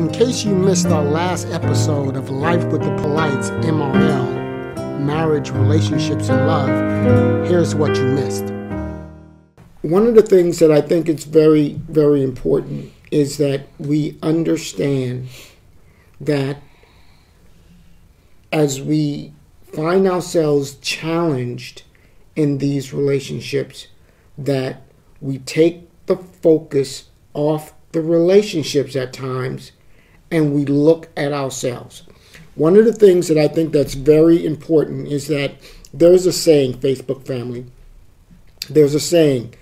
in case you missed our last episode of Life with the Polites MRL, Marriage, Relationships, and Love, here's what you missed. One of the things that I think is very, very important is that we understand that as we find ourselves challenged in these relationships, that we take the focus off the relationships at times and we look at ourselves. One of the things that I think that's very important is that there's a saying, Facebook family. There's a saying,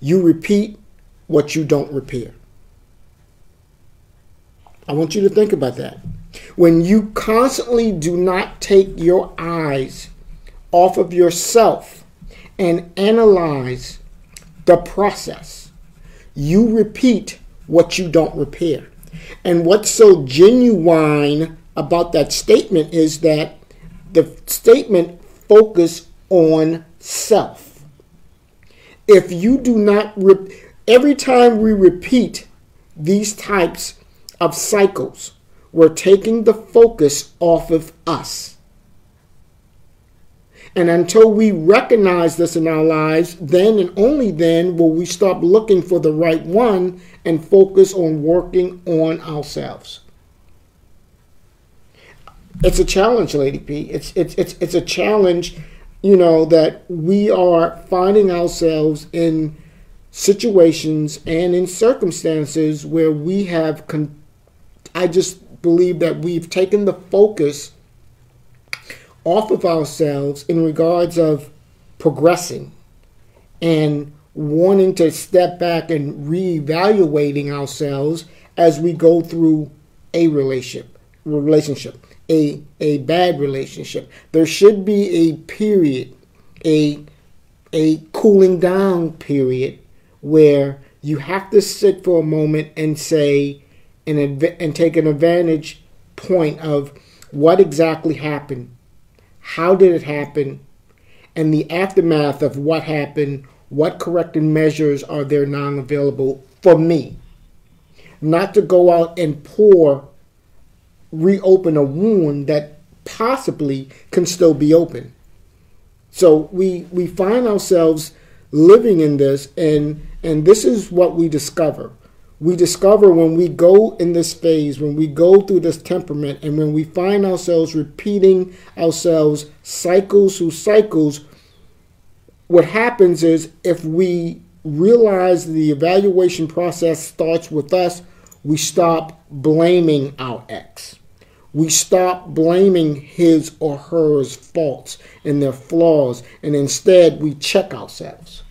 you repeat what you don't repair. I want you to think about that. When you constantly do not take your eyes off of yourself and analyze the process, you repeat what you don't repair. And what's so genuine about that statement is that the statement focus on self. If you do not, re- every time we repeat these types of cycles, we're taking the focus off of us. And until we recognize this in our lives, then and only then will we stop looking for the right one and focus on working on ourselves. It's a challenge, Lady P. It's it's it's it's a challenge, you know, that we are finding ourselves in situations and in circumstances where we have con- I just believe that we've taken the focus off of ourselves in regards of progressing and wanting to step back and reevaluating ourselves as we go through a relationship relationship a a bad relationship. There should be a period a a cooling down period where you have to sit for a moment and say and and take an advantage point of what exactly happened how did it happen and the aftermath of what happened what corrective measures are there now available for me? Not to go out and pour, reopen a wound that possibly can still be open. So we we find ourselves living in this and and this is what we discover. We discover when we go in this phase, when we go through this temperament, and when we find ourselves repeating ourselves cycles through cycles, what happens is if we realize the evaluation process starts with us, we stop blaming our ex. We stop blaming his or her faults and their flaws, and instead we check ourselves.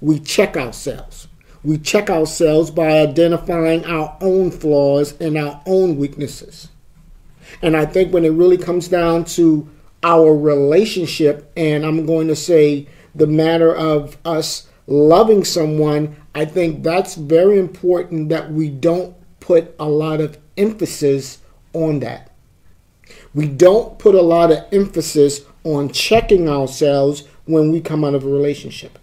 We check ourselves. We check ourselves by identifying our own flaws and our own weaknesses. And I think when it really comes down to our relationship, and I'm going to say the matter of us loving someone, I think that's very important that we don't put a lot of emphasis on that. We don't put a lot of emphasis on checking ourselves when we come out of a relationship.